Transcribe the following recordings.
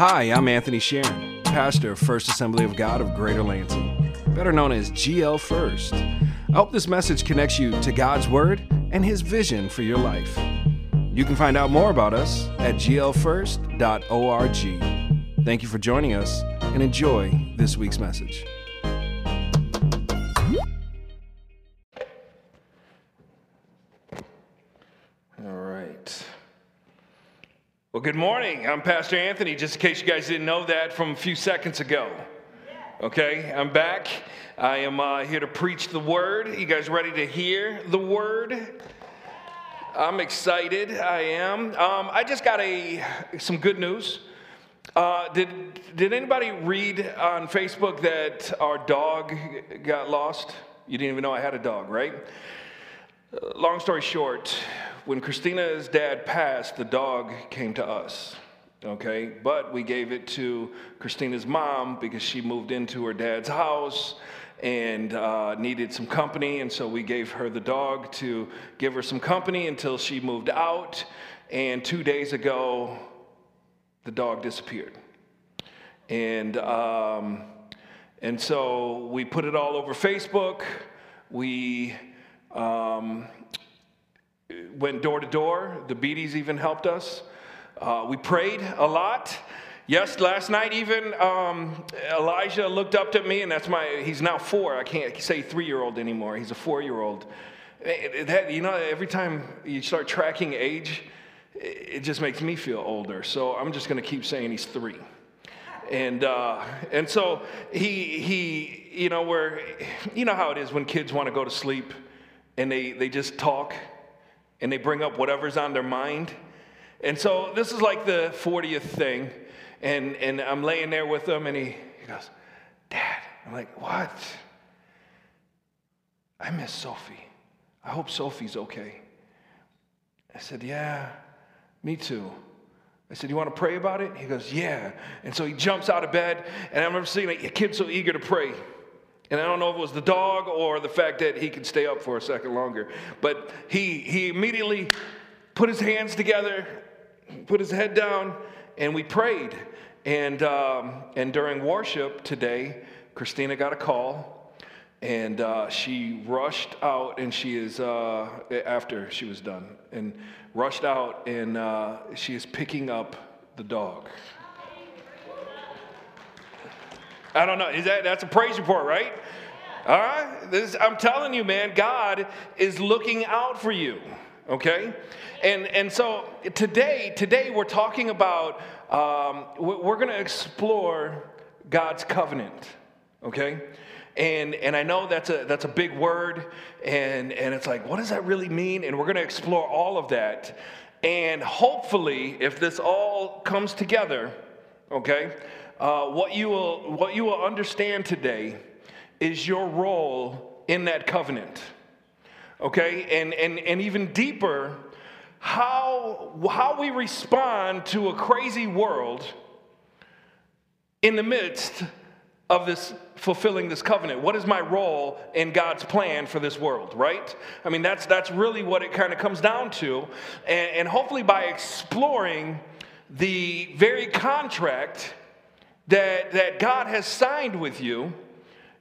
Hi, I'm Anthony Sharon, pastor of First Assembly of God of Greater Lansing, better known as GL First. I hope this message connects you to God's Word and His vision for your life. You can find out more about us at glfirst.org. Thank you for joining us and enjoy this week's message. Well, good morning. I'm Pastor Anthony, just in case you guys didn't know that from a few seconds ago. Okay, I'm back. I am uh, here to preach the word. You guys ready to hear the word? I'm excited. I am. Um, I just got a some good news. Uh, did did anybody read on Facebook that our dog got lost? You didn't even know I had a dog, right? Long story short, when Christina's dad passed, the dog came to us. Okay, but we gave it to Christina's mom because she moved into her dad's house and uh, needed some company, and so we gave her the dog to give her some company until she moved out. And two days ago, the dog disappeared. And um, and so we put it all over Facebook. We um, went door to door. The Beaties even helped us. Uh, we prayed a lot. Yes, last night even um, Elijah looked up to me, and that's my. He's now four. I can't say three-year-old anymore. He's a four-year-old. That you know, every time you start tracking age, it just makes me feel older. So I'm just going to keep saying he's three. And uh, and so he he you know where you know how it is when kids want to go to sleep, and they they just talk, and they bring up whatever's on their mind. And so this is like the 40th thing. And, and I'm laying there with him, and he, he goes, Dad. I'm like, What? I miss Sophie. I hope Sophie's okay. I said, Yeah, me too. I said, You want to pray about it? He goes, Yeah. And so he jumps out of bed, and I remember seeing a kid so eager to pray. And I don't know if it was the dog or the fact that he could stay up for a second longer. But he, he immediately put his hands together, put his head down, and we prayed. And, um, and during worship today, Christina got a call, and uh, she rushed out, and she is, uh, after she was done, and rushed out, and uh, she is picking up the dog. I don't know. Is that that's a praise report, right? All right. This, I'm telling you, man, God is looking out for you. Okay, and and so today, today we're talking about um, we're going to explore God's covenant. Okay, and and I know that's a that's a big word, and and it's like, what does that really mean? And we're going to explore all of that, and hopefully, if this all comes together, okay, uh, what you will what you will understand today is your role in that covenant. Okay, and and and even deeper, how how we respond to a crazy world in the midst of this fulfilling this covenant. What is my role in god's plan for this world right? I mean that's that's really what it kind of comes down to. And, and hopefully by exploring the very contract that that god has signed with you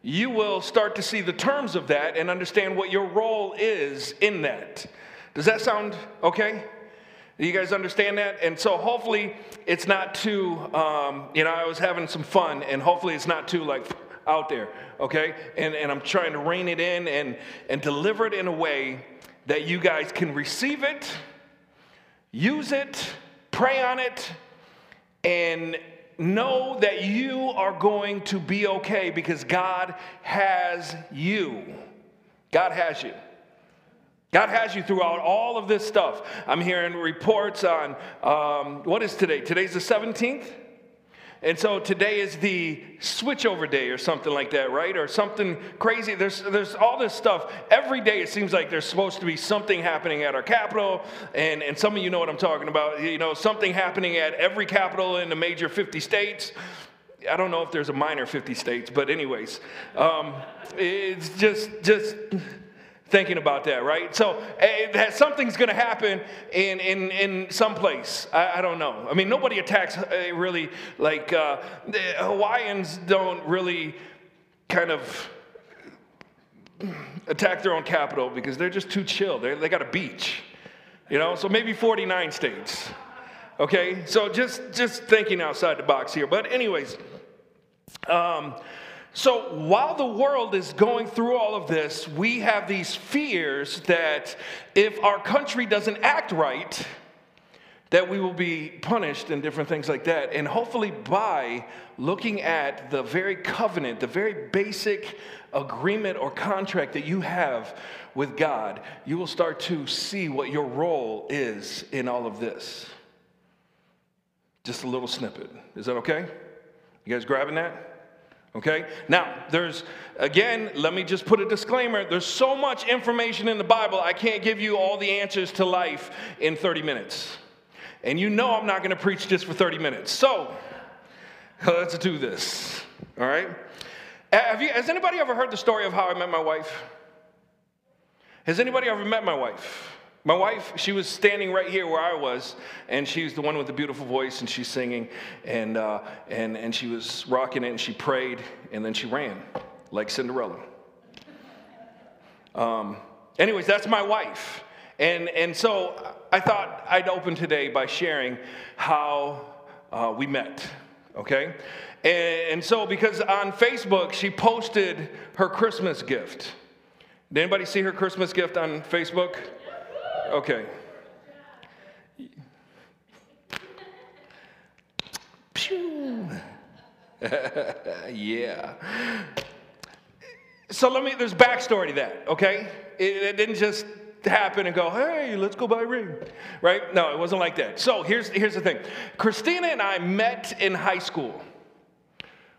you will start to see the terms of that and understand what your role is in that does that sound okay do you guys understand that? And so hopefully it's not too, um, you know, I was having some fun and hopefully it's not too like out there, okay? And, and I'm trying to rein it in and, and deliver it in a way that you guys can receive it, use it, pray on it, and know that you are going to be okay because God has you. God has you. God has you throughout all of this stuff. I'm hearing reports on um, what is today? Today's the 17th? And so today is the switchover day or something like that, right? Or something crazy. There's, there's all this stuff. Every day it seems like there's supposed to be something happening at our capital. And, and some of you know what I'm talking about. You know, something happening at every capital in the major 50 states. I don't know if there's a minor 50 states, but anyways, um, it's just, just thinking about that, right? So eh, that something's going to happen in, in, in some place. I, I, don't know. I mean, nobody attacks uh, really, like, uh, Hawaiians don't really kind of attack their own capital because they're just too chill. They're, they got a beach, you know? So maybe 49 states. Okay? So just, just thinking outside the box here. But, anyways, um, so while the world is going through all of this, we have these fears that if our country doesn't act right, that we will be punished and different things like that. And hopefully, by looking at the very covenant, the very basic agreement or contract that you have with God, you will start to see what your role is in all of this. Just a little snippet. Is that okay? You guys grabbing that? Okay? Now, there's, again, let me just put a disclaimer. There's so much information in the Bible, I can't give you all the answers to life in 30 minutes. And you know I'm not going to preach just for 30 minutes. So, let's do this. All right? Have you, has anybody ever heard the story of how I met my wife? Has anybody ever met my wife? My wife, she was standing right here where I was, and she's the one with the beautiful voice, and she's singing, and, uh, and, and she was rocking it, and she prayed, and then she ran like Cinderella. Um, anyways, that's my wife. And, and so I thought I'd open today by sharing how uh, we met, okay? And, and so, because on Facebook, she posted her Christmas gift. Did anybody see her Christmas gift on Facebook? Okay. Pew. yeah. So let me, there's backstory to that, okay? It, it, didn't just happen and go, hey, let's go buy a ring, right? No, it wasn't like that. So here's, here's the thing Christina and I met in high school.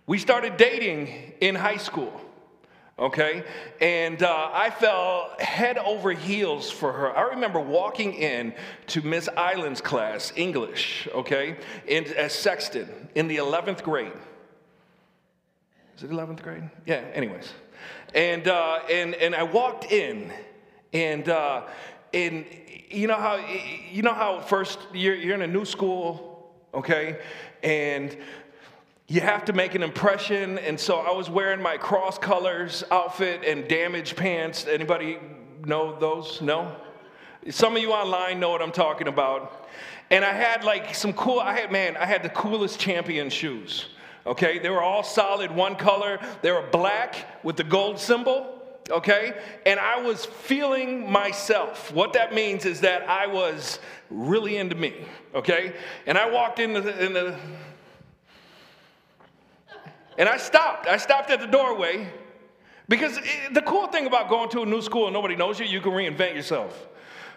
We started dating in high school okay? And uh, I fell head over heels for her. I remember walking in to Miss Island's class, English, okay, in, as Sexton in the 11th grade. Is it 11th grade? Yeah, anyways. And, uh, and, and I walked in, and, uh, and you know how, you know how first you're, you're in a new school, okay? And you have to make an impression. And so i was wearing my Cross Colours outfit and damaged pants. Anybody know those? No? Some of you online know what i'm talking about. And i had like some cool i had man i had the coolest champion shoes okay? They were all solid one color. They were black with the gold symbol okay? And i was feeling myself. What that means is that i was really into me okay? And i walked in the, in the and I stopped. I stopped at the doorway because it, the cool thing about going to a new school and nobody knows you, you can reinvent yourself.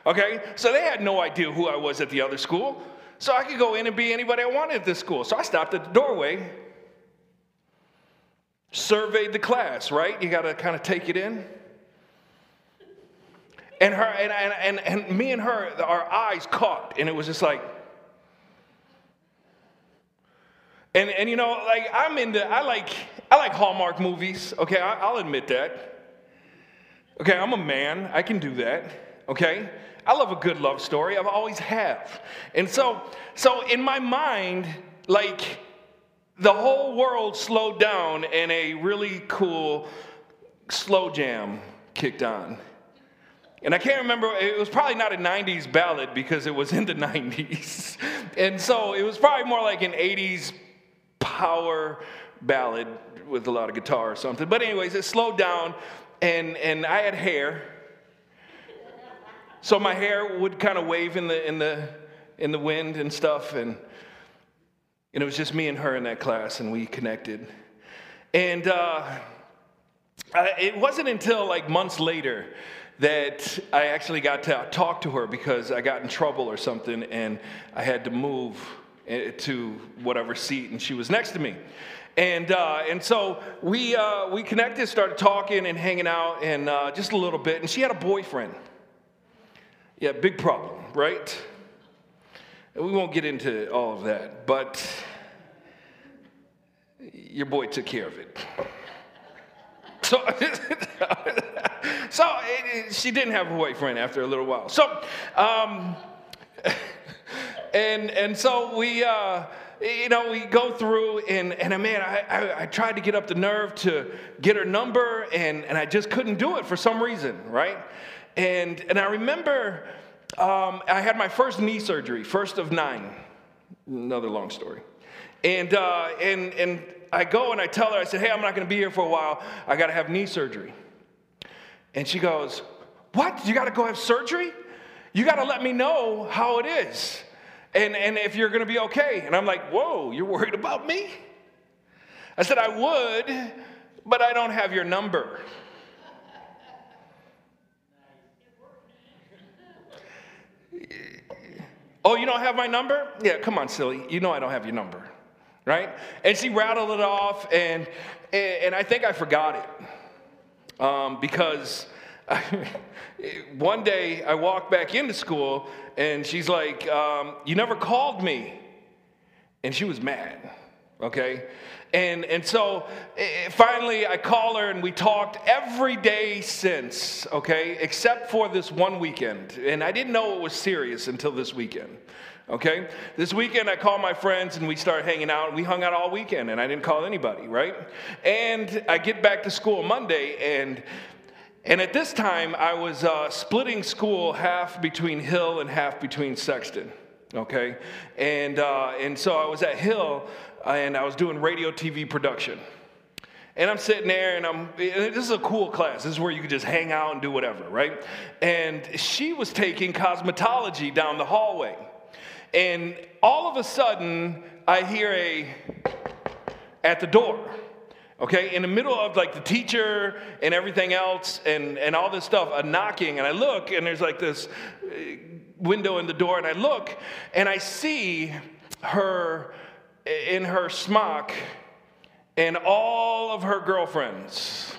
Okay? So they had no idea who I was at the other school. So I could go in and be anybody I wanted at this school. So I stopped at the doorway, surveyed the class, right? You got to kind of take it in. And her and, and, and, and me and her, our eyes caught, and it was just like, And, and you know, like I'm into, I like, I like Hallmark movies. Okay, I, I'll admit that. Okay, I'm a man. I can do that. Okay, I love a good love story. I've always have. And so, so in my mind, like the whole world slowed down and a really cool slow jam kicked on. And I can't remember, it was probably not a 90s ballad because it was in the 90s. And so it was probably more like an 80s power ballad with a lot of guitar or something. But, anyways, it slowed down, and, and I had hair. So my hair would kind of wave in the, in, the, in the wind and stuff. And, and it was just me and her in that class, and we connected. And uh, I, it wasn't until like months later that I actually got to talk to her because I got in trouble or something, and I had to move to whatever seat, and she was next to me. And, uh, and so we, uh, we connected, started talking and hanging out, and uh, just a little bit. And she had a boyfriend. Yeah, big problem, right? And we won't get into all of that, but your boy took care of it. So, so it, it, she didn't have a boyfriend after a little while. So, um, and and so we. Uh, you know, we go through, and, and man, I, I, I, tried to get up the nerve to get her number, and, and I just couldn't do it for some reason, right? And, and I remember um, I had my first knee surgery, first of nine. Another long story. And, uh, and, and I go and I tell her, I said, hey, I'm not going to be here for a while. I got to have knee surgery. And she goes, what? You got to go have surgery? You got to let me know how it is and, and if you're going to be okay. And I'm like, whoa, you're worried about me? I said, I would, but I don't have your number. oh, you don't have my number? Yeah, come on, silly. You know I don't have your number, right? And she rattled it off, and, and I think I forgot it um, because one day I walked back into school and she's like, um, You never called me. And she was mad, okay? And, and so eh, finally I call her and we talked every day since, okay, except for this one weekend. And I didn't know it was serious until this weekend. Okay? This weekend, I called my friends and we started hanging out. We hung out all weekend and I didn't call anybody, right? And I get back to school Monday and and at this time, I was uh, splitting school half between Hill and half between Sexton. Okay? And, uh, and so I was at Hill and I was doing radio TV production. And I'm sitting there, and I'm. And this is a cool class. This is where you can just hang out and do whatever, right? And she was taking cosmetology down the hallway, and all of a sudden, I hear a at the door okay in the middle of like the teacher and everything else and and all this stuff a knocking and i look and there's like this uh, window in the door and i look and i see her in her smock and all of her girlfriends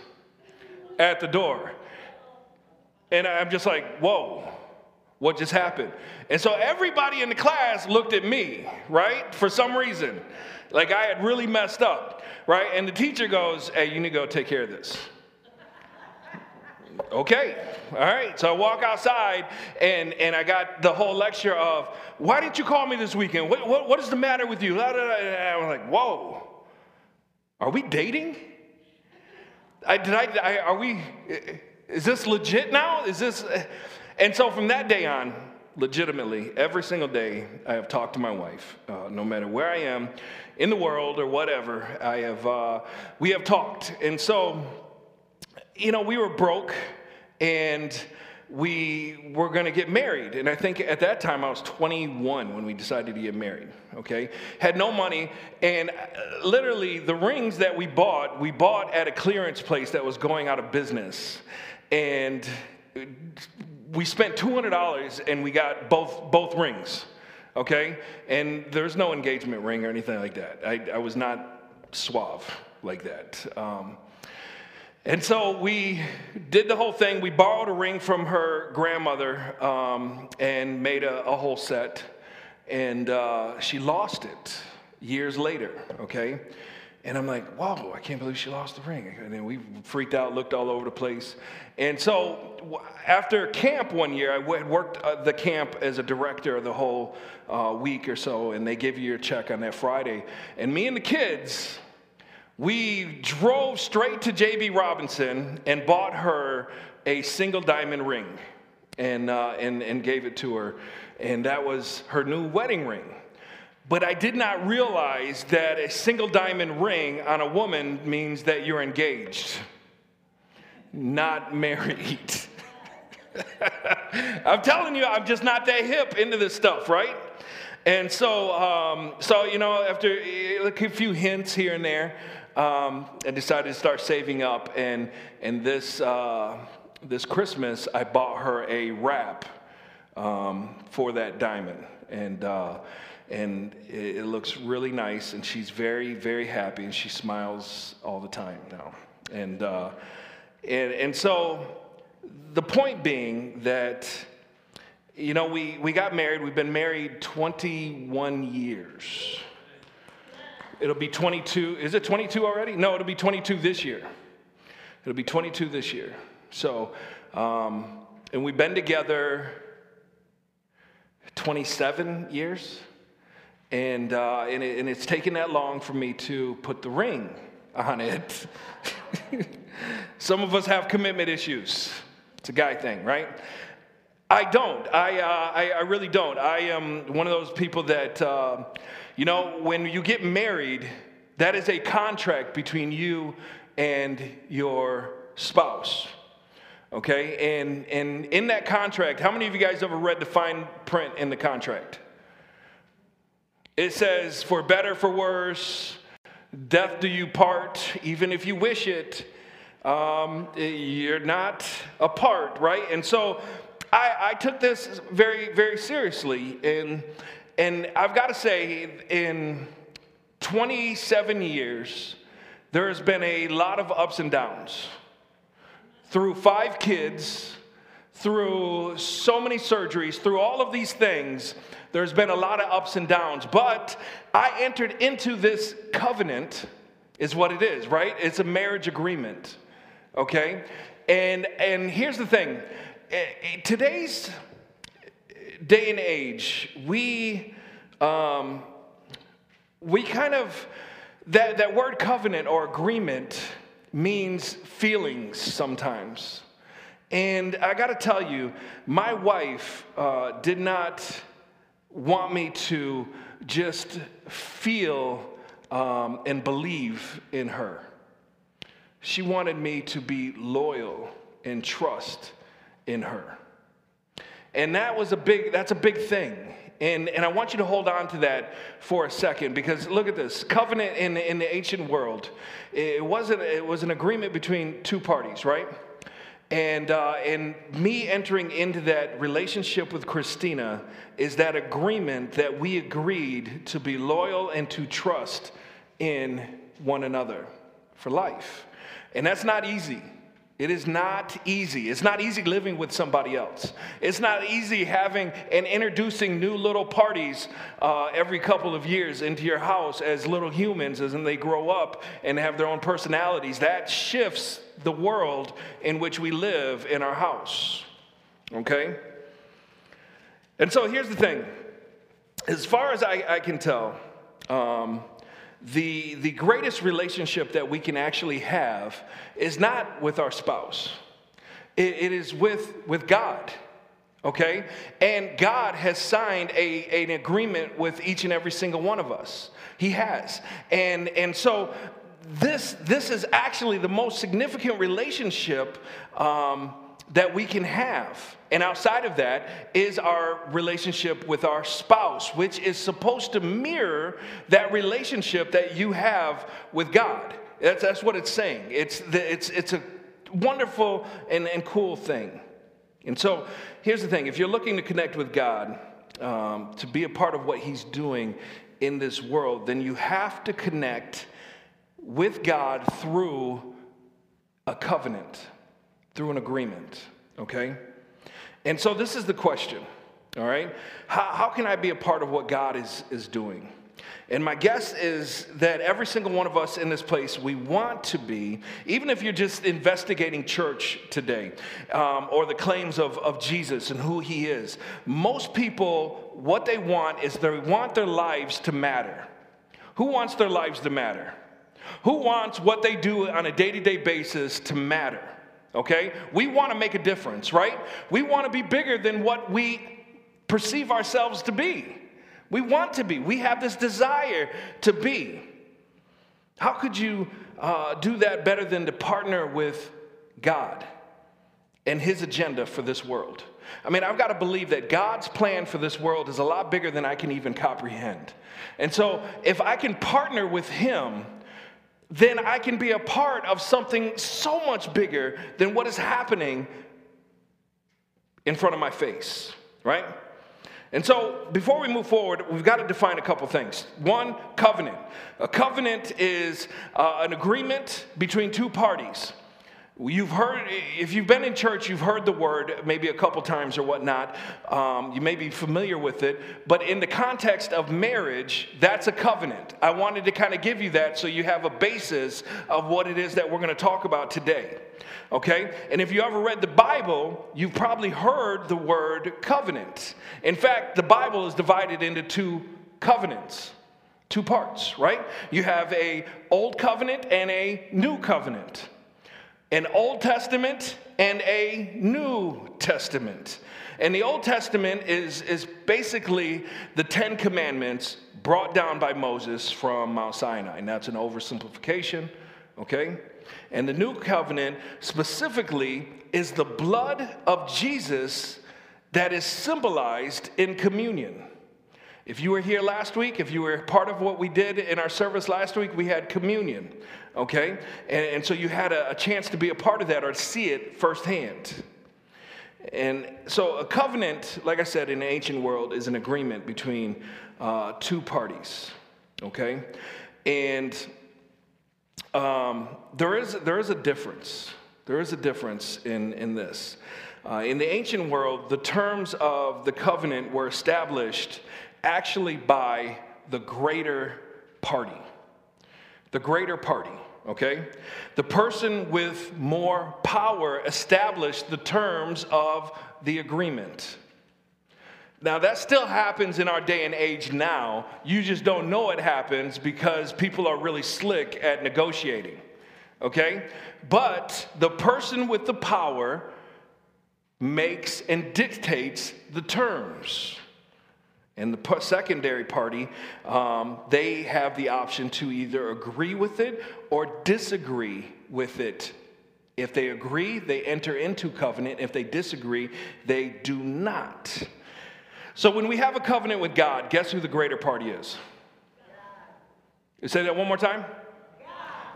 at the door. And i'm just like whoa what just happened? And so everybody in the class looked at me right for some reason. Like i had really messed up right? And the teacher goes, Hey, you need to go take care of this. okay, all right. So I walk outside and, and I got the whole lecture of, Why didn't you call me this weekend? What, what, what is the matter with you? And I was like, Whoa, are we dating? I, did I, I, are we, is this legit now? Is this, and so from that day on, legitimately, every single day, I have talked to my wife, uh, no matter where I am in the world or whatever. I have, uh, we have talked. And so, you know, we were broke and we were going to get married. And I think at that time I was 21 when we decided to get married, okay? Had no money. And uh, literally, the rings that we bought, we bought at a clearance place that was going out of business. And we spent $200 and we got both, both rings, okay? And there's no engagement ring or anything like that. I, I was not suave like that. Um, and so we did the whole thing. We borrowed a ring from her grandmother um, and made a, a, whole set. And uh, she lost it years later, okay? And I'm like, whoa, I can't believe she lost the ring. And then we freaked out, looked all over the place. And so after camp one year, I worked uh, the camp as a director the whole uh, week or so, and they give you your check on that Friday. And me and the kids, we drove straight to JB Robinson and bought her a single diamond ring and, uh, and, and gave it to her. And that was her new wedding ring. But I did not realize that a single diamond ring on a woman means that you're engaged, not married. I'm telling you, I'm just not that hip into this stuff, right? And so, um, so you know, after a few hints here and there, um, I decided to start saving up. And and this uh, this Christmas, I bought her a wrap um, for that diamond, and. Uh, and it, looks really nice and she's very very happy and she smiles all the time now. And uh, and, and so the point being that you know we, we got married we've been married 21 years. It'll be 22 is it 22 already? No it'll be 22 this year. It'll be 22 this year. So Um, and we've been together 27 years. And, uh, and, it, and it's taken that long for me to put the ring on it. Some of us have commitment issues. It's a guy thing, right? I don't. I, uh, I, I, really don't. I am one of those people that, uh, you know, when you get married, that is a contract between you and your spouse. Okay? And, and in that contract, how many of you guys ever read the fine print in the contract? It says, for better, for worse, death do you part, even if you wish it, um, you're not apart, right? And so I, I took this very, very seriously. And, and I've got to say, in 27 years, there has been a lot of ups and downs. Through five kids, through so many surgeries, through all of these things, there's been a lot of ups and downs. But I entered into this covenant, is what it is, right? It's a marriage agreement, okay? And, and here's the thing eh, eh, today's day and age, we, um, we kind of, that, that word covenant or agreement means feelings sometimes. And I got to tell you, my wife uh, did not want me to just feel um, and believe in her. She wanted me to be loyal and trust in her. And that was a big, that's a big thing. And, and I want you to hold on to that for a second because look at this covenant in, in the ancient world, it, wasn't, it was an agreement between two parties, right? And, uh, and me entering into that relationship with Christina is that agreement that we agreed to be loyal and to trust in one another for life. And that's not easy. It is not easy. It's not easy living with somebody else. It's not easy having and introducing new little parties uh, every couple of years into your house as little humans as they grow up and have their own personalities. That shifts the world in which we live in our house. Okay? And so here's the thing as far as I, I can tell, um, the, the greatest relationship that we can actually have is not with our spouse, it, it is with, with God. Okay? And God has signed a, an agreement with each and every single one of us. He has. And, and so this, this is actually the most significant relationship um, that we can have. And outside of that is our relationship with our spouse, which is supposed to mirror that relationship that you have with God. That's, that's what it's saying. It's, the, it's, it's a wonderful and, and cool thing. And so here's the thing if you're looking to connect with God, um, to be a part of what He's doing in this world, then you have to connect with God through a covenant through an agreement, okay? And so this is the question, all right? How, how can I be a part of what God is, is doing? And my guess is that every single one of us in this place, we want to be, even if you're just investigating church today um, or the claims of, of Jesus and who he is, most people, what they want is they want their lives to matter. Who wants their lives to matter? Who wants what they do on a day to day basis to matter? okay? We want to make a difference, right? We want to be bigger than what we perceive ourselves to be. We want to be. We have this desire to be. How could you uh, do that better than to partner with God and His agenda for this world? I mean, I've got to believe that God's plan for this world is a lot bigger than I can even comprehend. And so, if I can partner with Him, then I can be a part of something so much bigger than what is happening in front of my face, right? And so, before we move forward, we've got to define a couple things. One, covenant. A covenant is uh, an agreement between two parties. You've heard, if you've been in church, you've heard the word maybe a couple times or whatnot. Um, you may be familiar with it, but in the context of marriage, that's a covenant. I wanted to kind of give you that so you have a basis of what it is that we're going to talk about today. Okay? And if you ever read the Bible, you've probably heard the word covenant. In fact, the Bible is divided into two covenants two parts right you have a old covenant and a new covenant an Old Testament and a New Testament. And the Old Testament is, is basically the Ten Commandments brought down by Moses from Mount Sinai. And that's an oversimplification, okay? And the New Covenant specifically is the blood of Jesus that is symbolized in communion. If you were here last week, if you were part of what we did in our service last week, we had communion, okay? And, and so you had a, a chance to be a part of that or see it firsthand. And so a covenant, like I said, in the ancient world, is an agreement between uh, two parties, okay? And um, there, is, there is a difference. There is a difference in, in this. Uh, in the ancient world, the terms of the covenant were established actually by the greater party. The greater party, okay? The person with more power established the terms of the agreement. Now, that still happens in our day and age now. You just don't know it happens because people are really slick at negotiating, okay? But the person with the power makes and dictates the terms. And the secondary party, um, they have the option to either agree with it or disagree with it. If they agree, they enter into covenant. If they disagree, they do not. So when we have a covenant with God, guess who the greater party is? You say that one more time?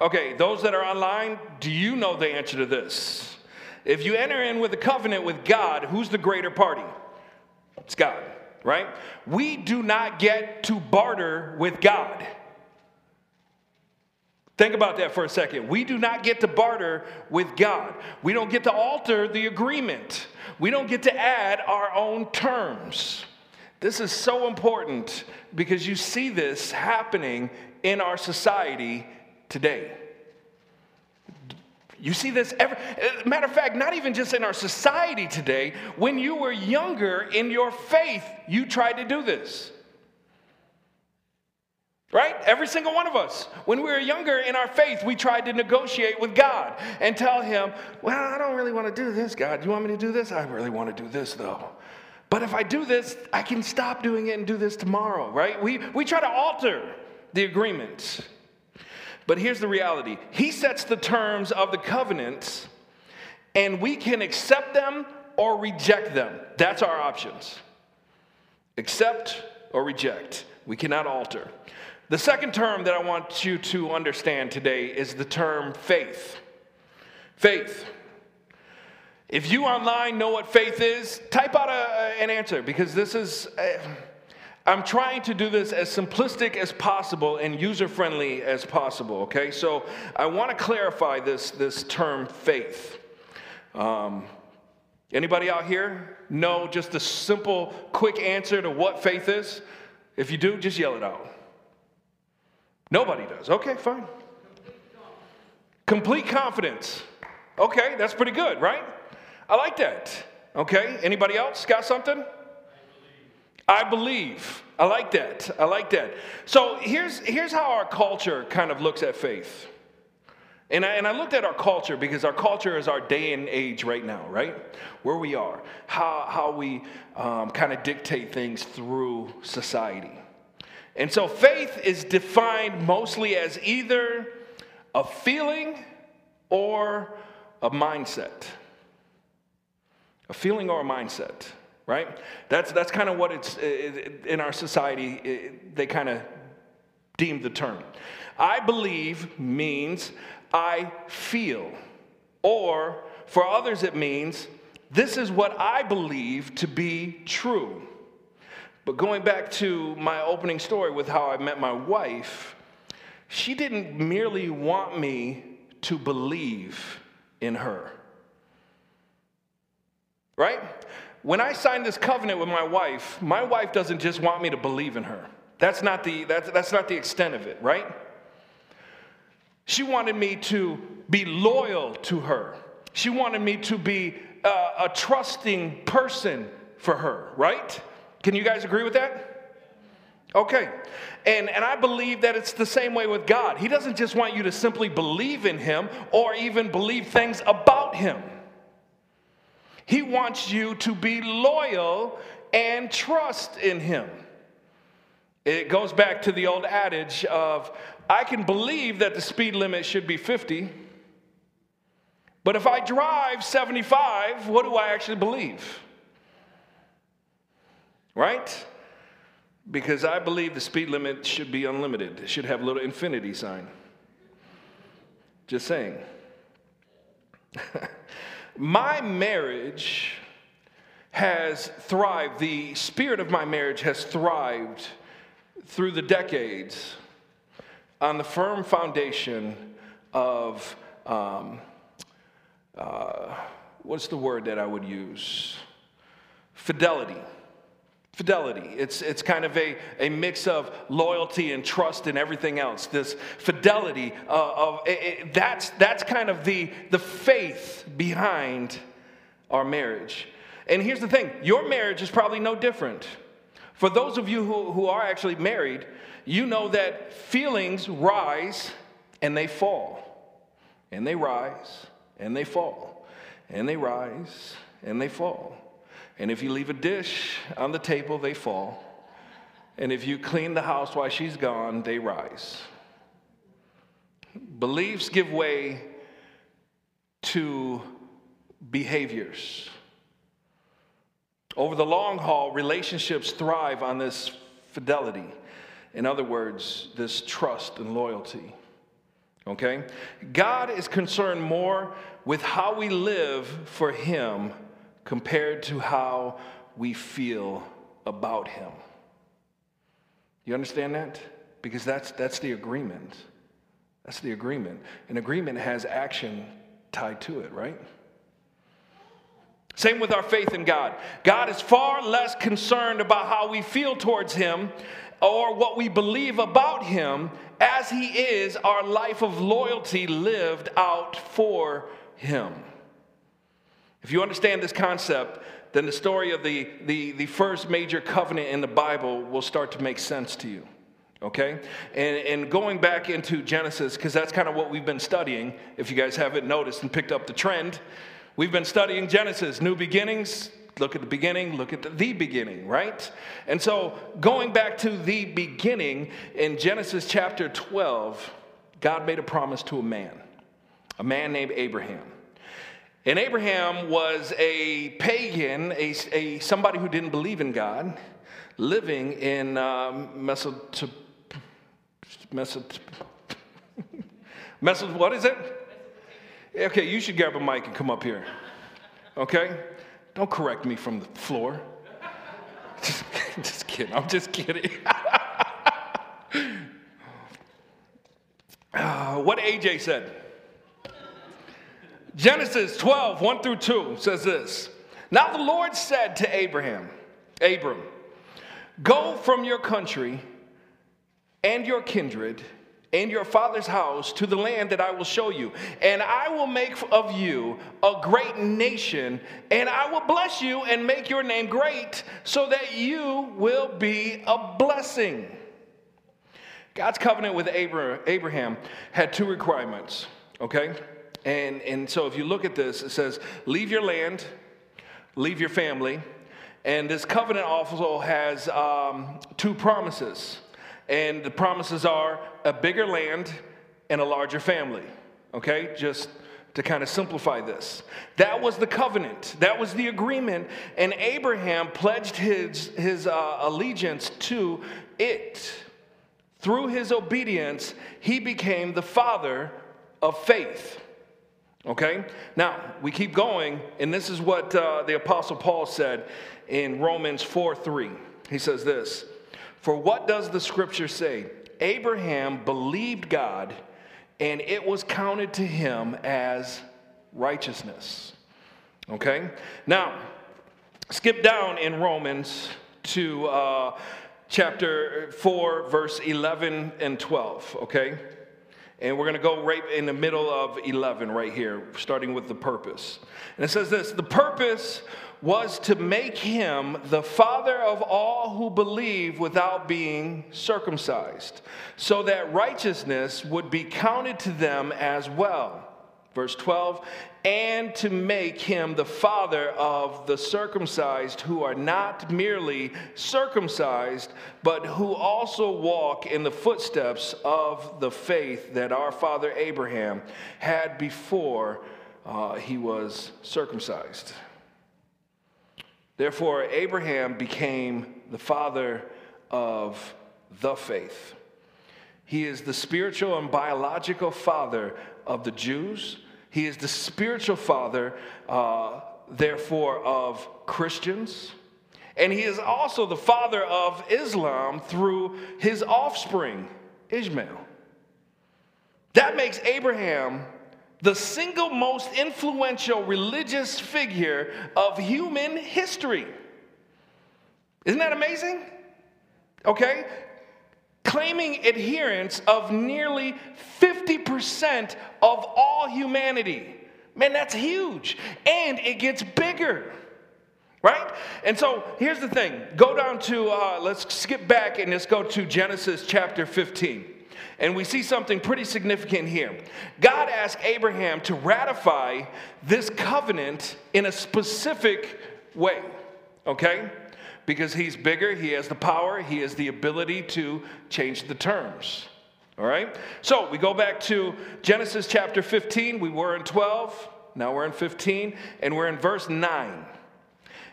Okay, those that are online, do you know the answer to this? If you enter in with a covenant with God, who's the greater party? It's God right? We do not get to barter with God. Think about that for a second. We do not get to barter with God. We don't get to alter the agreement. We don't get to add our own terms. This is so important because you see this happening in our society today. You see this every, uh, matter of fact, not even just in our society today. When you were younger in your faith, you tried to do this. Right? Every single one of us. When we were younger in our faith, we tried to negotiate with God and tell Him, Well, I don't really want to do this, God. You want me to do this? I really want to do this, though. But if I do this, I can stop doing it and do this tomorrow, right? We, we try to alter the agreement. But here's the reality He sets the terms of the covenants, and we can accept them or reject them. That's our options accept or reject. We cannot alter. The second term that I want you to understand today is the term faith. Faith. If you online know what faith is, type out a, an answer because this is. Uh, I'm trying to do this as simplistic as possible and user friendly as possible, okay? So I want to clarify this, this term faith. Um, anybody out here know just a simple, quick answer to what faith is? If you do, just yell it out. Nobody does. Okay, fine. Complete confidence. Okay, that's pretty good, right? I like that. Okay, anybody else got something? I believe. I like that. I like that. So here's, here's how our culture kind of looks at faith. And I, and I looked at our culture because our culture is our day and age right now, right? Where we are, how, how we um, kind of dictate things through society. And so faith is defined mostly as either a feeling or a mindset. A feeling or a mindset right? That's, that's kind of what it's in our society, they kind of deem the term. I believe means I feel, or for others, it means this is what I believe to be true. But going back to my opening story with how I met my wife, she didn't merely want me to believe in her. Right? When I signed this covenant with my wife, my wife doesn't just want me to believe in her. That's not the, that's, that's not the extent of it, right? She wanted me to be loyal to her. She wanted me to be uh, a trusting person for her, right? Can you guys agree with that? Okay. And, and I believe that it's the same way with God. He doesn't just want you to simply believe in Him or even believe things about Him. He wants you to be loyal and trust in Him. It goes back to the old adage of I can believe that the speed limit should be 50, but if I drive 75, what do I actually believe? Right? Because I believe the speed limit should be unlimited. It should have a little infinity sign. Just saying. my marriage has thrived, the spirit of my marriage has thrived through the decades on the firm foundation of um, uh, what's the word that I would use? Fidelity. Fidelity. It's, it's kind of a, a mix of loyalty and trust and everything else. This fidelity uh, of it, it, that's, that's kind of the, the faith behind our marriage. And here's the thing your marriage is probably no different. For those of you who, who are actually married, you know that feelings rise and they fall, and they rise and they fall, and they rise and they fall. And if you leave a dish on the table, they fall. And if you clean the house while she's gone, they rise. Beliefs give way to behaviors. Over the long haul, relationships thrive on this fidelity. In other words, this trust and loyalty. Okay? God is concerned more with how we live for Him compared to how we feel about Him. You understand that? Because that's, that's the agreement. That's the agreement. An agreement has action tied to it, right? Same with our faith in God. God is far less concerned about how we feel towards Him or what we believe about Him as He is our life of loyalty lived out for Him. If you understand this concept, then the story of the, the, the first major covenant in the Bible will start to make sense to you. Okay? And, and going back into Genesis, because that's kind of what we've been studying, if you guys haven't noticed and picked up the trend, We've been studying Genesis, new beginnings. Look at the beginning, look at the, the, beginning, right? And so, going back to the beginning in Genesis chapter 12, God made a promise to a man, a man named Abraham. And Abraham was a pagan, a, a somebody who didn't believe in God, living in um, Mesopot- Mesopot- Mesopot- what is it? Okay, you should grab a mic and come up here. Okay? Don't correct me from the floor. Just, just kidding. I'm just kidding. uh, what AJ said. Genesis 12, 1 through 2 says this Now the Lord said to Abraham, Abram, go from your country and your kindred and your father's house to the land that I will show you. And I will make of you a great nation, and I will bless you and make your name great, so that you will be a blessing. God's covenant with Abraham had two requirements, okay? And, and so if you look at this, it says, Leave your land, leave your family. And this covenant also has um, two promises. And the promises are a bigger land and a larger family. Okay? Just to kind of simplify this. That was the covenant, that was the agreement, and Abraham pledged his, his uh, allegiance to it. Through his obedience, he became the father of faith. Okay? Now, we keep going, and this is what uh, the Apostle Paul said in Romans 4 3. He says this For what does the scripture say? Abraham believed God, and it was counted to him as righteousness. Okay? Now, skip down in Romans to uh, chapter 4, verse 11 and 12. Okay? And we're going to go right in the middle of 11 right here, starting with the purpose. And it says this The purpose was to make him the father of all who believe without being circumcised, so that righteousness would be counted to them as well. Verse 12, and to make him the father of the circumcised who are not merely circumcised, but who also walk in the footsteps of the faith that our father Abraham had before uh, he was circumcised. Therefore, Abraham became the father of the faith. He is the spiritual and biological father of the Jews. He is the spiritual father, uh, therefore, of Christians. And he is also the father of Islam through his offspring, Ishmael. That makes Abraham the single most influential religious figure of human history. Isn't that amazing? Okay? Claiming adherence of nearly 50% of all humanity. Man, that's huge. And it gets bigger. Right? And so here's the thing go down to, uh, let's skip back and let's go to Genesis chapter 15. And we see something pretty significant here. God asked Abraham to ratify this covenant in a specific way, okay? Because he's bigger, he has the power, he has the ability to change the terms. All right? So we go back to Genesis chapter 15. We were in 12, now we're in 15, and we're in verse 9.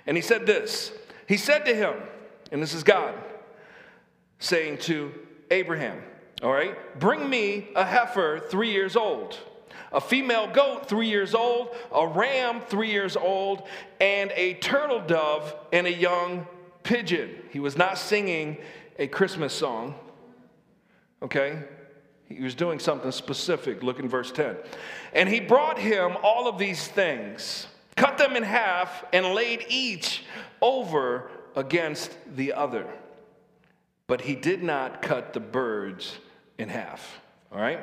And he said this He said to him, and this is God saying to Abraham, all right? Bring me a heifer three years old, a female goat three years old, a ram three years old, and a turtle dove and a young pigeon. He was not singing a Christmas song, okay? He was doing something specific. Look in verse 10. And he brought him all of these things, cut them in half, and laid each over against the other. But he did not cut the birds in half. All right?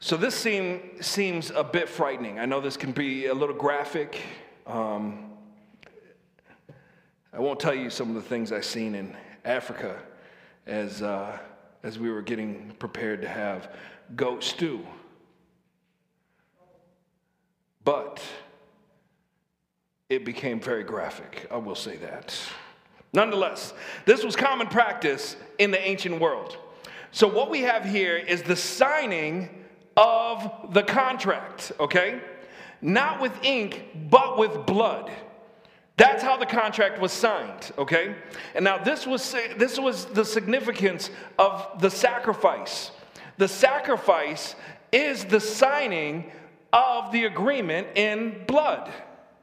So this seem, seems a bit frightening. I know this can be a little graphic. Um, I won't tell you some of the things I've seen in Africa as, uh, as we were getting prepared to have goat stew. But it became very graphic, I will say that. Nonetheless, this was common practice in the ancient world. So, what we have here is the signing of the contract, okay? Not with ink, but with blood. That's how the contract was signed, okay? And now this was this was the significance of the sacrifice. The sacrifice is the signing of the agreement in blood.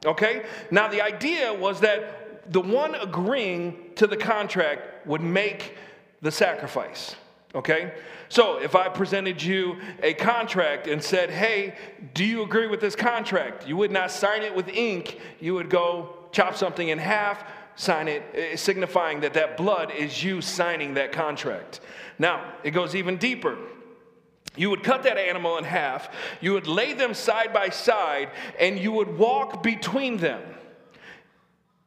Okay? Now the idea was that the one agreeing to the contract would make the sacrifice. Okay? So if I presented you a contract and said, hey, do you agree with this contract? You would not sign it with ink. You would go chop something in half, sign it, eh, signifying that that blood is you signing that contract. Now, it goes even deeper. You would cut that animal in half, you would lay them side by side, and you would walk between them.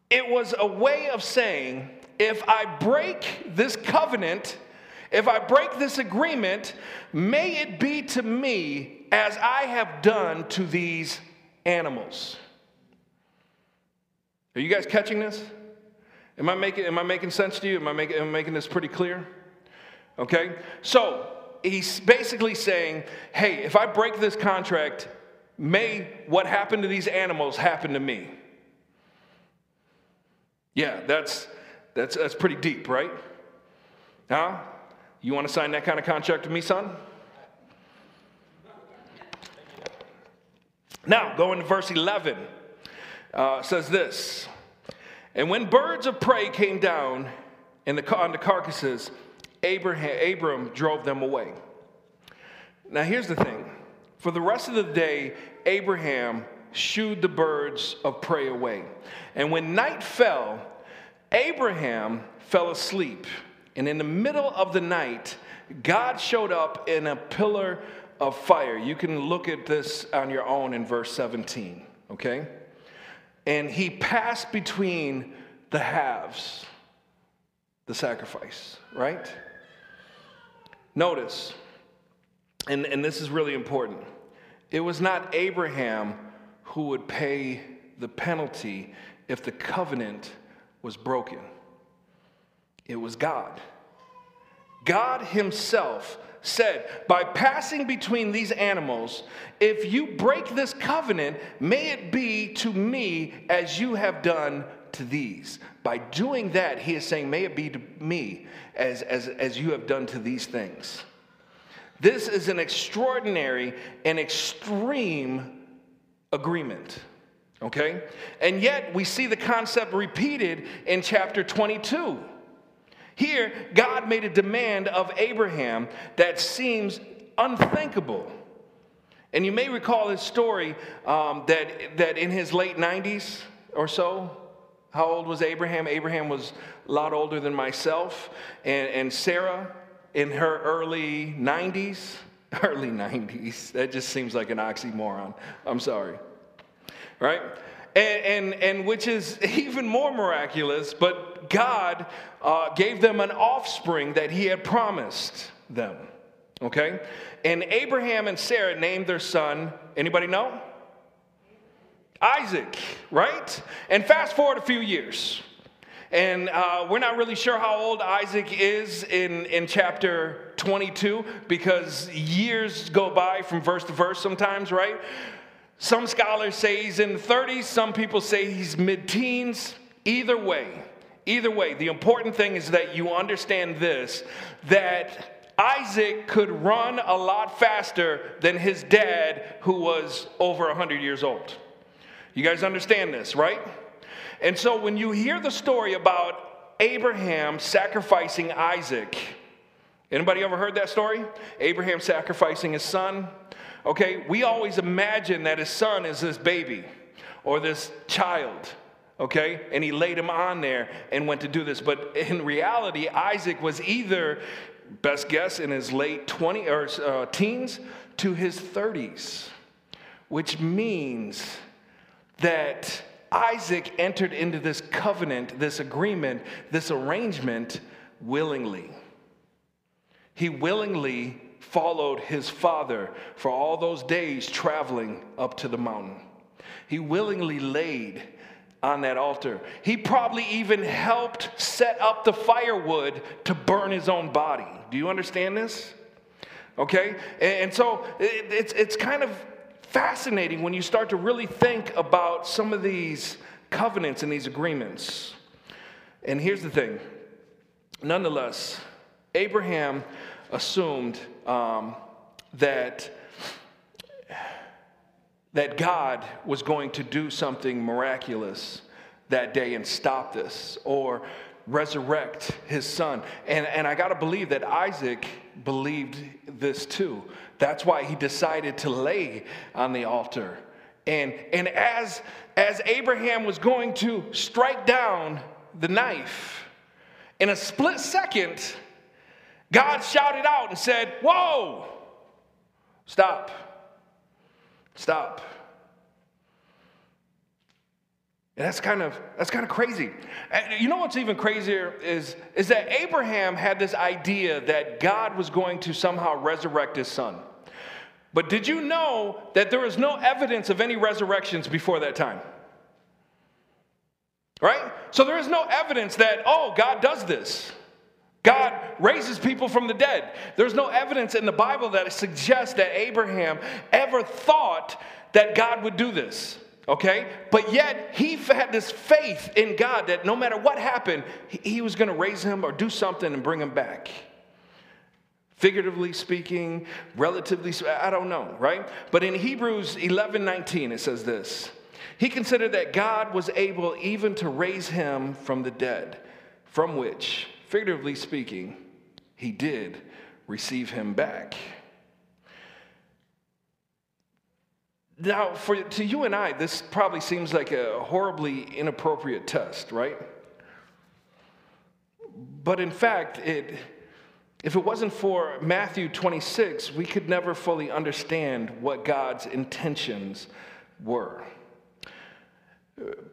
It was a way of saying, if I break this covenant, if I break this agreement, may it be to me as I have done to these animals. Are you guys catching this? Am I making, am I making sense to you? Am I, make, am I making this pretty clear? Okay? So, he's basically saying, hey, if I break this contract, may what happened to these animals happen to me. Yeah, that's, that's, that's pretty deep, right? Huh? You want to sign that kind of contract with me, son? Now, going to verse 11, uh, says this And when birds of prey came down the, on the carcasses, Abraham, Abram drove them away. Now, here's the thing For the rest of the day, Abraham shooed the birds of prey away. And when night fell, Abraham fell asleep. And in the middle of the night, God showed up in a pillar of fire. You can look at this on your own in verse 17, okay? And he passed between the halves, the sacrifice, right? Notice, and, and this is really important it was not Abraham who would pay the penalty if the covenant was broken, it was God. God Himself said, By passing between these animals, if you break this covenant, may it be to me as you have done to these. By doing that, He is saying, May it be to me as, as, as you have done to these things. This is an extraordinary and extreme agreement. Okay? And yet we see the concept repeated in chapter 22. Here, God made a demand of Abraham that seems unthinkable. And you may recall his story um, that, that in his late 90s or so, how old was Abraham? Abraham was a lot older than myself. And, and Sarah, in her early 90s, early 90s, that just seems like an oxymoron. I'm sorry. Right? And, and, and which is even more miraculous, but God uh, gave them an offspring that he had promised them. Okay? And Abraham and Sarah named their son, anybody know? Isaac, right? And fast forward a few years. And uh, we're not really sure how old Isaac is in, in chapter 22 because years go by from verse to verse sometimes, right? Some scholars say he's in the 30s, some people say he's mid teens. Either way, Either way, the important thing is that you understand this that Isaac could run a lot faster than his dad, who was over 100 years old. You guys understand this, right? And so when you hear the story about Abraham sacrificing Isaac, anybody ever heard that story? Abraham sacrificing his son? Okay, we always imagine that his son is this baby or this child okay? And he laid him on there and went to do this. But in reality, Isaac was either, best guess, in his late 20 or uh, teens to his 30s, which means that Isaac entered into this covenant, this agreement, this arrangement willingly. He willingly followed his father for all those days traveling up to the mountain. He willingly laid on that altar. He probably even helped set up the firewood to burn his own body. Do you understand this? Okay? And so it's, it's kind of fascinating when you start to really think about some of these covenants and these agreements. And here's the thing nonetheless, Abraham assumed um, that that God was going to do something miraculous that day and stop this or resurrect his son. And, and I got to believe that Isaac believed this too. That's why he decided to lay on the altar. And, and as, as Abraham was going to strike down the knife, in a split second, God shouted out and said, Whoa, stop. Stop. And that's kind of that's kind of crazy. And you know what's even crazier is, is that Abraham had this idea that God was going to somehow resurrect his son. But did you know that there was no evidence of any resurrections before that time? Right? So there is no evidence that, oh, God does this. God raises people from the dead. There's no evidence in the Bible that suggests that Abraham ever thought that God would do this. Okay? But yet, he had this faith in God that no matter what happened, he was going to raise him or do something and bring him back. Figuratively speaking, relatively, I don't know, right? But in Hebrews 11 19, it says this He considered that God was able even to raise him from the dead, from which figuratively speaking, he did receive him back. Now, for to you and I, this probably seems like a horribly inappropriate test, right? But in fact, it, if it wasn't for Matthew 26, we could never fully understand what God's intentions were.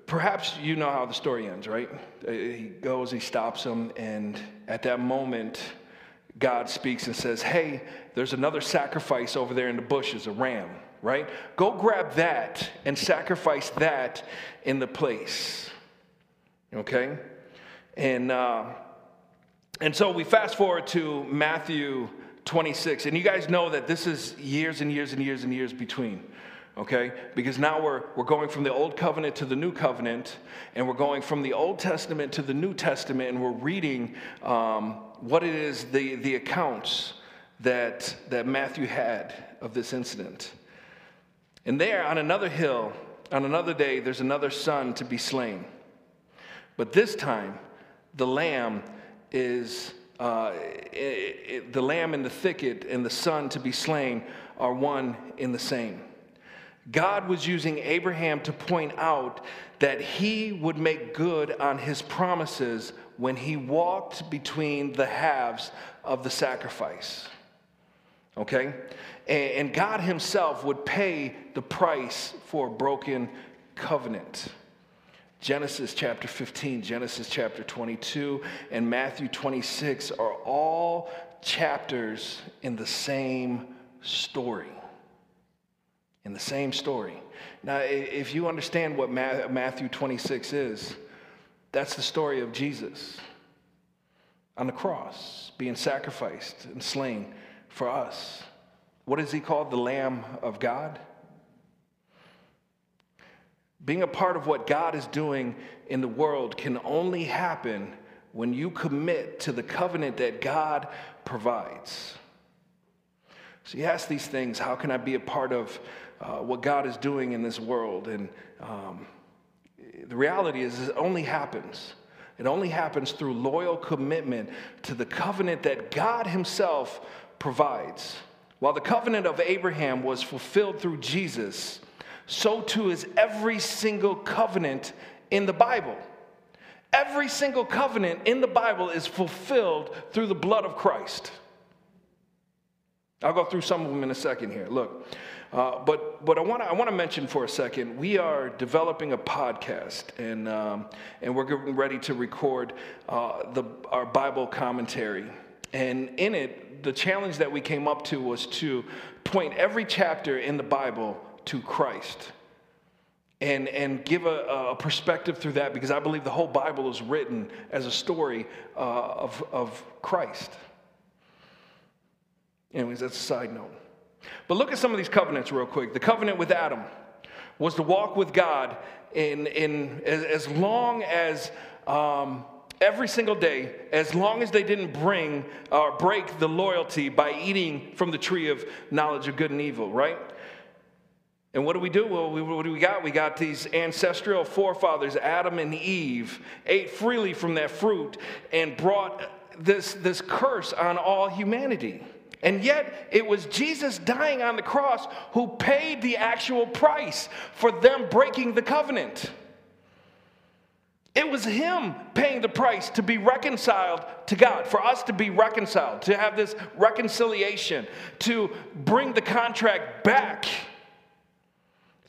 Perhaps you know how the story ends, right? Uh, he goes, he stops him, and at that moment, God speaks and says, Hey, there's another sacrifice over there in the bushes, a ram right? Go grab that and sacrifice that in the place. Okay? And, uh, and so we fast forward to Matthew 26. And you guys know that this is years and years and years and years between. Okay? Because now we're, we're going from the Old Covenant to the New Covenant, and we're going from the Old Testament to the New Testament, and we're reading um, what it is, the, the accounts that, that Matthew had of this incident. And there, on another hill, on another day, there's another son to be slain. But this time, the lamb is uh, it, it, the lamb in the thicket and the son to be slain are one in the same. God was using Abraham to point out that he would make good on his promises when he walked between the halves of the sacrifice. Okay? And God Himself would pay the price for a broken covenant. Genesis chapter 15, Genesis chapter 22, and Matthew 26 are all chapters in the same story. In the same story. Now, if you understand what Matthew 26 is, that's the story of Jesus on the cross, being sacrificed and slain for us. What is he called? The Lamb of God? Being a part of what God is doing in the world can only happen when you commit to the covenant that God provides. So you ask these things how can I be a part of uh, what God is doing in this world? And um, the reality is, it only happens. It only happens through loyal commitment to the covenant that God Himself provides. While the covenant of Abraham was fulfilled through Jesus, so too is every single covenant in the Bible. Every single covenant in the Bible is fulfilled through the blood of Christ. I'll go through some of them in a second here. Look, uh, but but I want to I want to mention for a second. We are developing a podcast, and um, and we're getting ready to record uh, the our Bible commentary. And in it, the challenge that we came up to was to point every chapter in the Bible to Christ and, and give a, a perspective through that because I believe the whole Bible is written as a story uh, of, of Christ. Anyways, that's a side note. But look at some of these covenants real quick. The covenant with Adam was to walk with God in, in as, as long as um, every single day as long as they didn't bring or uh, break the loyalty by eating from the tree of knowledge of good and evil, right? And what do we do? Well, we, what do we got? We got these ancestral forefathers, Adam and Eve, ate freely from that fruit and brought this, this curse on all humanity. And yet, it was Jesus dying on the cross who paid the actual price for them breaking the covenant. It was Him paying the price to be reconciled to God, for us to be reconciled, to have this reconciliation, to bring the contract back.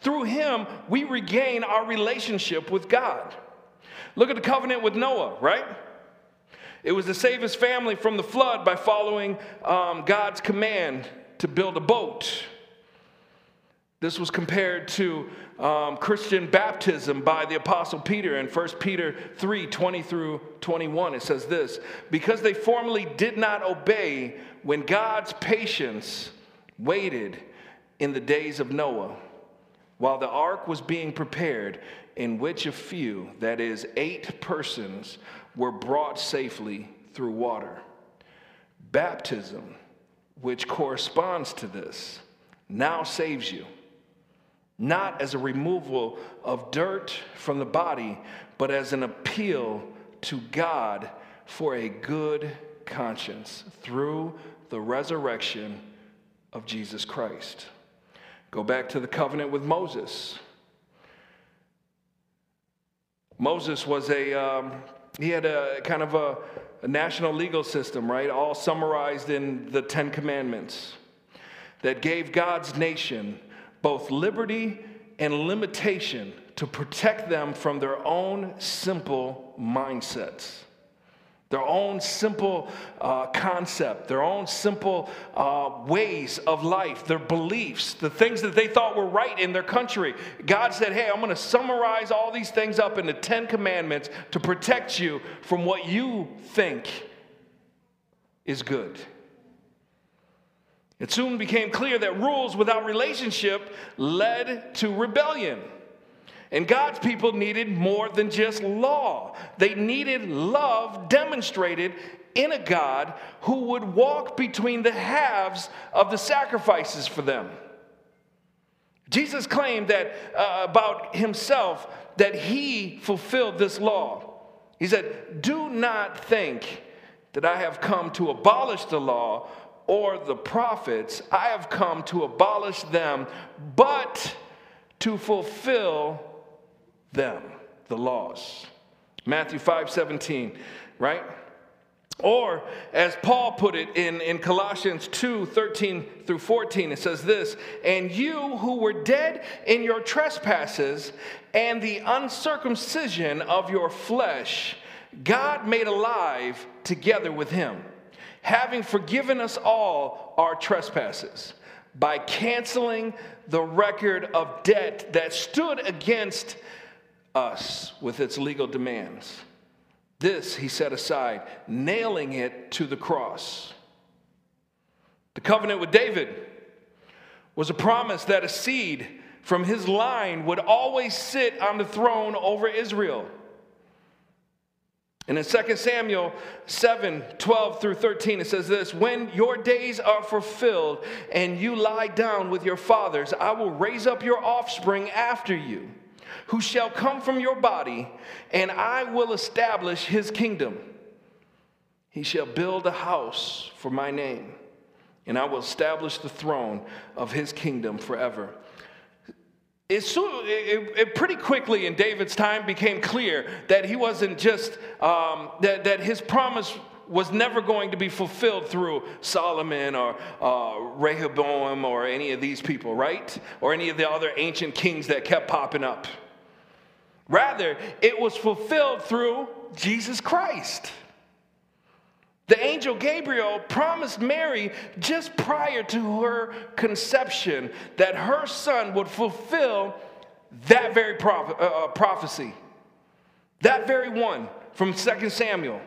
Through Him, we regain our relationship with God. Look at the covenant with Noah, right? It was to save his family from the flood by following um, God's command to build a boat. This was compared to um, Christian baptism by the Apostle Peter in 1 Peter 3 20 through 21. It says this Because they formerly did not obey when God's patience waited in the days of Noah, while the ark was being prepared, in which a few, that is, eight persons, were brought safely through water. Baptism, which corresponds to this, now saves you not as a removal of dirt from the body, but as an appeal to God for a good conscience through the resurrection of Jesus Christ. Go back to the covenant with Moses. Moses was a, um, he had a kind of a, a national legal system, right? All summarized in the Ten Commandments that gave God's nation both liberty and limitation to protect them from their own simple mindsets their own simple uh, concept, their own simple uh, ways of life, their beliefs, the things that they thought were right in their country. God said, Hey, I'm going to summarize all these things up into 10 commandments to protect you from what you think is good. It soon became clear that rules without relationship led to rebellion. And God's people needed more than just law, they needed love demonstrated in a God who would walk between the halves of the sacrifices for them. Jesus claimed that uh, about himself that he fulfilled this law. He said, Do not think that I have come to abolish the law or the prophets. I have come to abolish them, but to fulfill them, the laws. Matthew 5 17, right? Or, as Paul put it in, in Colossians 2 13 through 14, it says this And you who were dead in your trespasses and the uncircumcision of your flesh, God made alive together with him, having forgiven us all our trespasses by canceling the record of debt that stood against us with its legal demands. This he set aside, nailing it to the cross. The covenant with David was a promise that a seed from his line would always sit on the throne over Israel. And in 2 Samuel 7 12 through 13, it says this When your days are fulfilled and you lie down with your fathers, I will raise up your offspring after you who shall come from your body, and I will establish his kingdom. He shall build a house for my name, and I will establish the throne of his kingdom forever. It, it, it, pretty quickly in David's time became clear that he wasn't just, um, that, that his promise was never going to be fulfilled through Solomon or uh, Rehoboam or any of these people, right? Or any of the other ancient kings that kept popping up. Rather, it was fulfilled through Jesus Christ. The angel Gabriel promised Mary just prior to her conception that her son would fulfill that very uh, uh prophecy. That very one from 2 Samuel.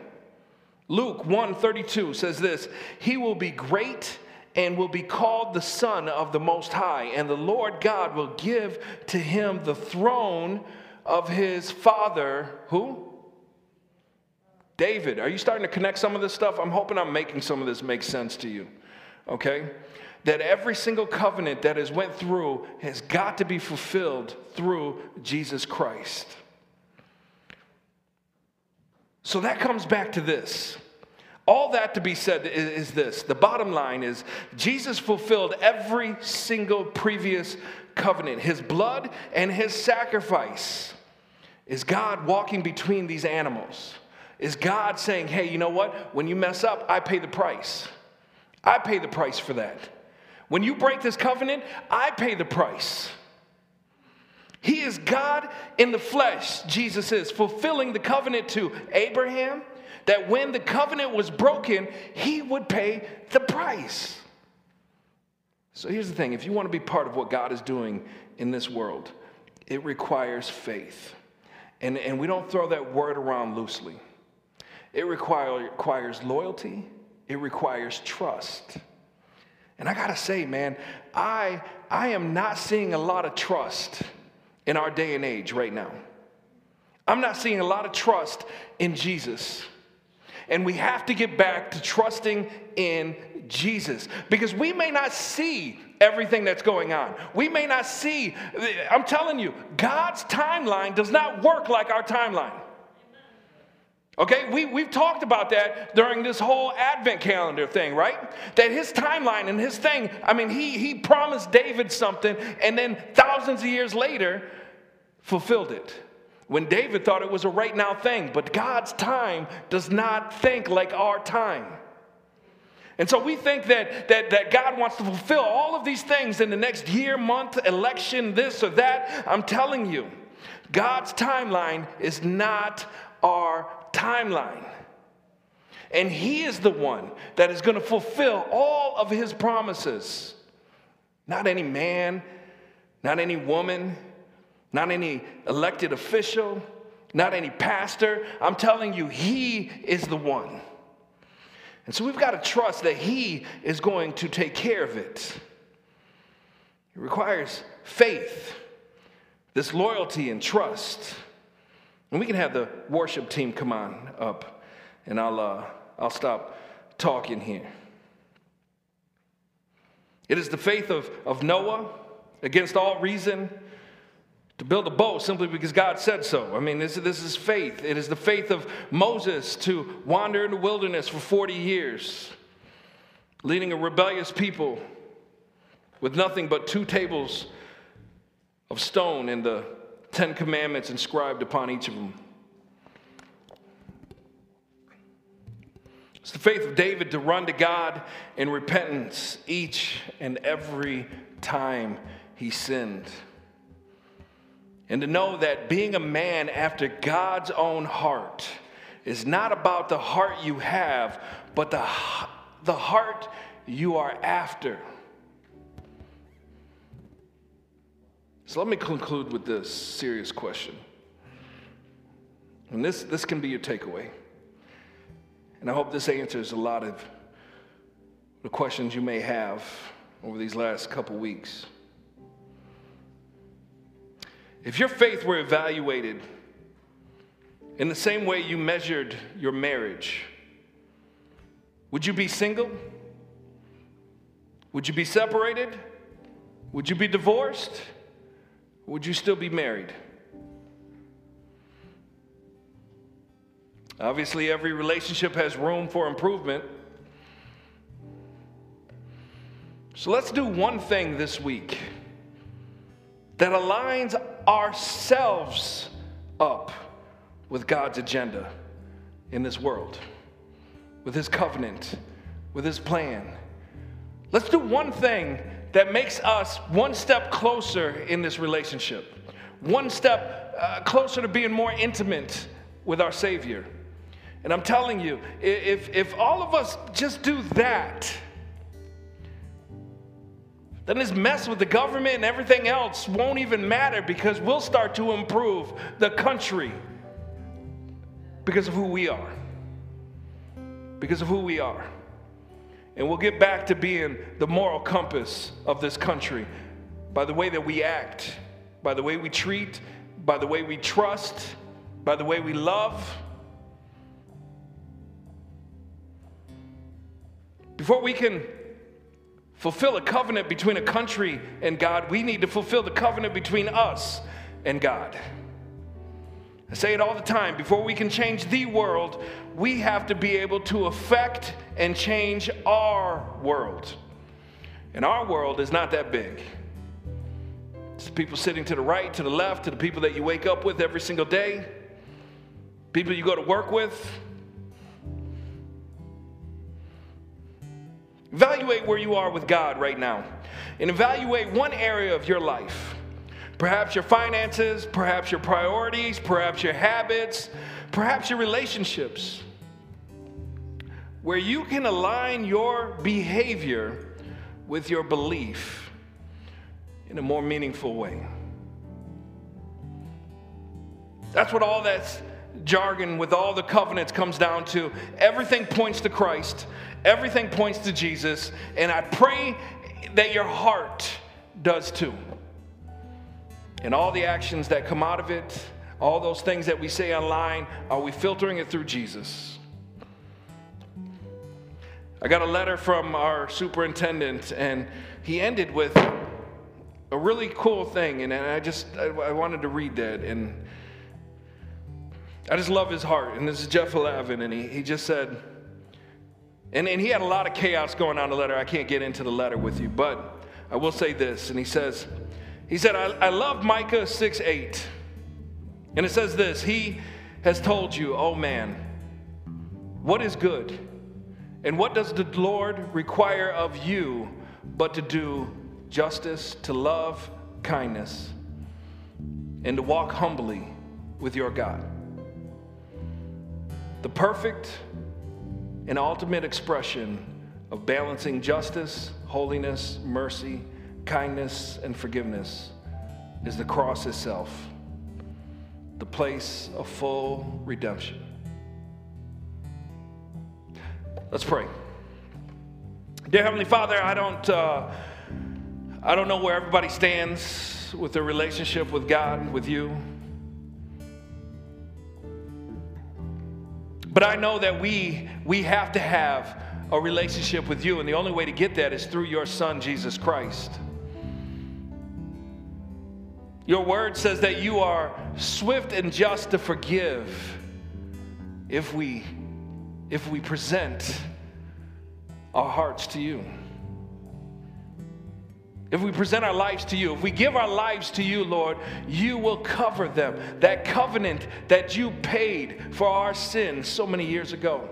Luke 1:32 says this, "He will be great and will be called the son of the most high, and the Lord God will give to him the throne of his father, who? David. Are you starting to connect some of this stuff? I'm hoping I'm making some of this make sense to you. Okay? That every single covenant that has went through has got to be fulfilled through Jesus Christ. So that comes back to this. All that to be said is, is, this the bottom line is Jesus fulfilled every single previous covenant. His blood and his sacrifice is God walking between these animals. Is God saying, hey, you know what? When you mess up, I pay the price. I pay the price for that. When you break this covenant, I pay the price. He is God in the flesh, Jesus is, fulfilling the covenant to Abraham, that when the covenant was broken, he would pay the price. So here's the thing if you want to be part of what God is doing in this world, it requires faith. And, and we don't throw that word around loosely. It require, requires loyalty, it requires trust. And I gotta say, man, I, I am not seeing a lot of trust in our day and age right now. I'm not seeing a lot of trust in Jesus. And we have to get back to trusting in Jesus because we may not see everything that's going on. We may not see, I'm telling you, God's timeline does not work like our timeline. Okay, we, we've talked about that during this whole Advent calendar thing, right? That his timeline and his thing, I mean, he, he promised David something and then thousands of years later fulfilled it. When David thought it was a right now thing, but God's time does not think like our time. And so we think that, that, that God wants to fulfill all of these things in the next year, month, election, this or that. I'm telling you, God's timeline is not our timeline. And He is the one that is going to fulfill all of His promises. Not any man, not any woman, not any elected official, not any pastor. I'm telling you, He is the one. And so we've got to trust that He is going to take care of it. It requires faith, this loyalty and trust. And we can have the worship team come on up, and I'll, uh, I'll stop talking here. It is the faith of, of Noah against all reason to build a boat simply because God said so. I mean, this, this is faith. It is the faith of Moses to wander in the wilderness for 40 years, leading a rebellious people with nothing but two tables of stone and the Ten Commandments inscribed upon each of them. It's the faith of David to run to God in repentance each and every time he sinned. And to know that being a man after God's own heart is not about the heart you have, but the, the heart you are after. So let me conclude with this serious question. And this, this can be your takeaway. And I hope this answers a lot of the questions you may have over these last couple weeks. If your faith were evaluated in the same way you measured your marriage, would you be single? Would you be separated? Would you be divorced? would you still be married? Obviously, every relationship has room for improvement. So let's do one thing this week that aligns ourselves up with God's agenda in this world, with His covenant, with His plan. Let's do one thing that makes us one step closer in this relationship, one step uh, closer to being more intimate with our Savior. And I'm telling you, if, if all of us just do that, then this mess with the government and everything else won't even matter because we'll start to improve the country because of who we are. Because of who we are. And we'll get back to being the moral compass of this country by the way that we act, by the way we treat, by the way we trust, by the way we love. Before we can fulfill a covenant between a country and God, we need to fulfill the covenant between us and God. I say it all the time before we can change the world, we have to be able to affect and change our world. And our world is not that big. It's the people sitting to the right, to the left, to the people that you wake up with every single day, people you go to work with. Evaluate where you are with God right now and evaluate one area of your life Perhaps your finances, perhaps your priorities, perhaps your habits, perhaps your relationships, where you can align your behavior with your belief in a more meaningful way. That's what all that jargon with all the covenants comes down to. Everything points to Christ, everything points to Jesus, and I pray that your heart does too. And all the actions that come out of it, all those things that we say online, are we filtering it through Jesus? I got a letter from our superintendent, and he ended with a really cool thing, and I just I, wanted to read that. And I just love his heart. And this is Jeff Lavin, and he, he just said, and, and he had a lot of chaos going on in the letter. I can't get into the letter with you, but I will say this. And he says, he said, I, I love Micah 6 8. And it says this He has told you, oh man, what is good? And what does the Lord require of you but to do justice, to love kindness, and to walk humbly with your God? The perfect and ultimate expression of balancing justice, holiness, mercy, kindness, and forgiveness is the cross itself, the place of full redemption. Let's pray. Dear Heavenly Father, I don't, uh, I don't know where everybody stands with their relationship with God, with you. But I know that we, we have to have a relationship with you, and the only way to get that is through your Son, Jesus Christ. Your word says that you are swift and just to forgive if we if we present our hearts to you. If we present our lives to you, if we give our lives to you, Lord, you will cover them. That covenant that you paid for our sins so many years ago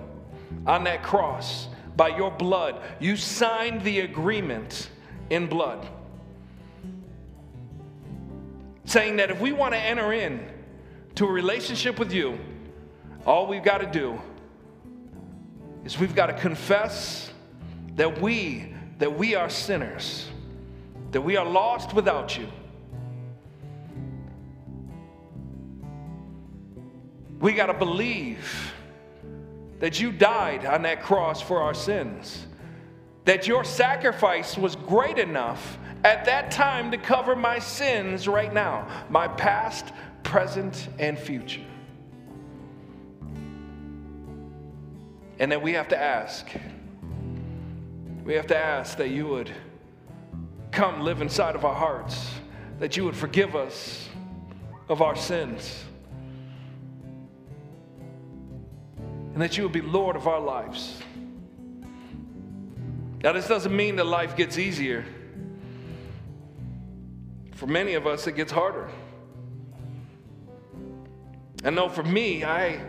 on that cross by your blood, you signed the agreement in blood. Saying that if we want to enter in to a relationship with you, all we've got to do is we've got to confess that we that we are sinners, that we are lost without you. We got to believe that you died on that cross for our sins, that your sacrifice was great enough at that time to cover my sins right now, my past, present, and future. And that we have to ask. We have to ask that you would come live inside of our hearts, that you would forgive us of our sins, and that you would be Lord of our lives. Now, this doesn't mean that life gets easier. For many of us, it gets harder. I know for me, I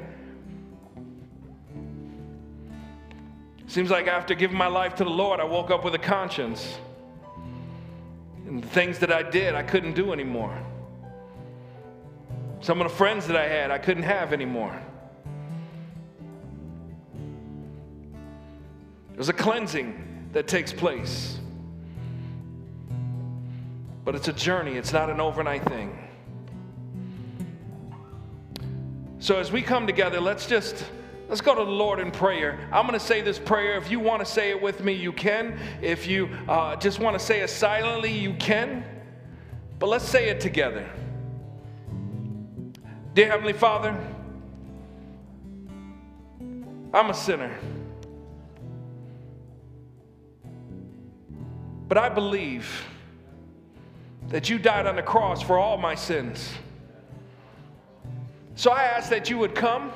Seems like after giving my life to the Lord, I woke up with a conscience. And the things that I did, I couldn't do anymore. Some of the friends that I had, I couldn't have anymore. There's a cleansing that takes place. But it's a journey, it's not an overnight thing. So as we come together, let's just Let's go to the Lord in prayer. I'm going to say this prayer. If you want to say it with me, you can. If you uh, just want to say it silently, you can. But let's say it together. Dear Heavenly Father, I'm a sinner. But I believe that you died on the cross for all my sins. So I ask that you would come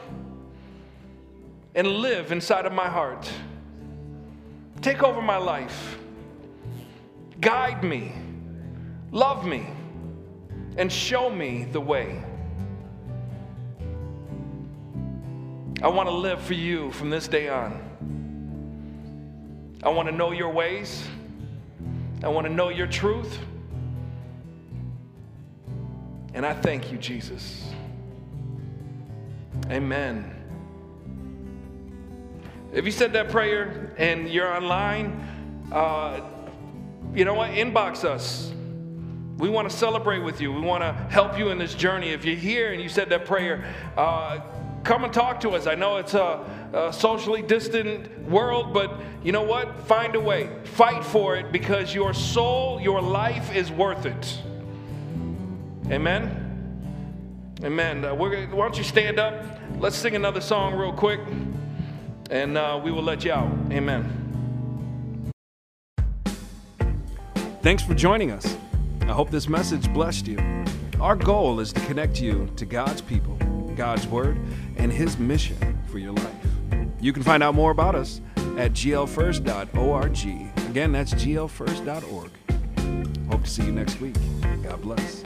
and live inside of my heart. Take over my life. Guide me. Love me. And show me the way. I want to live for you from this day on. I want to know your ways. I want to know your truth. And I thank you, Jesus. Amen. If you said that prayer and you're online, uh, you know what? Inbox us. We want to celebrate with you. We want to help you in this journey. If you're here and you said that prayer, uh, come and talk to us. I know it's a, a, socially distant world, but you know what? Find a way. Fight for it because your soul, your life is worth it. Amen? Amen. Uh, why don't you stand up? Let's sing another song real quick and uh, we will let you out. Amen. Thanks for joining us. I hope this message blessed you. Our goal is to connect you to God's people God's Word, and His mission for your life. You can find out more about us at glfirst.org. Again, that's glfirst.org. Hope to see you next week. God bless.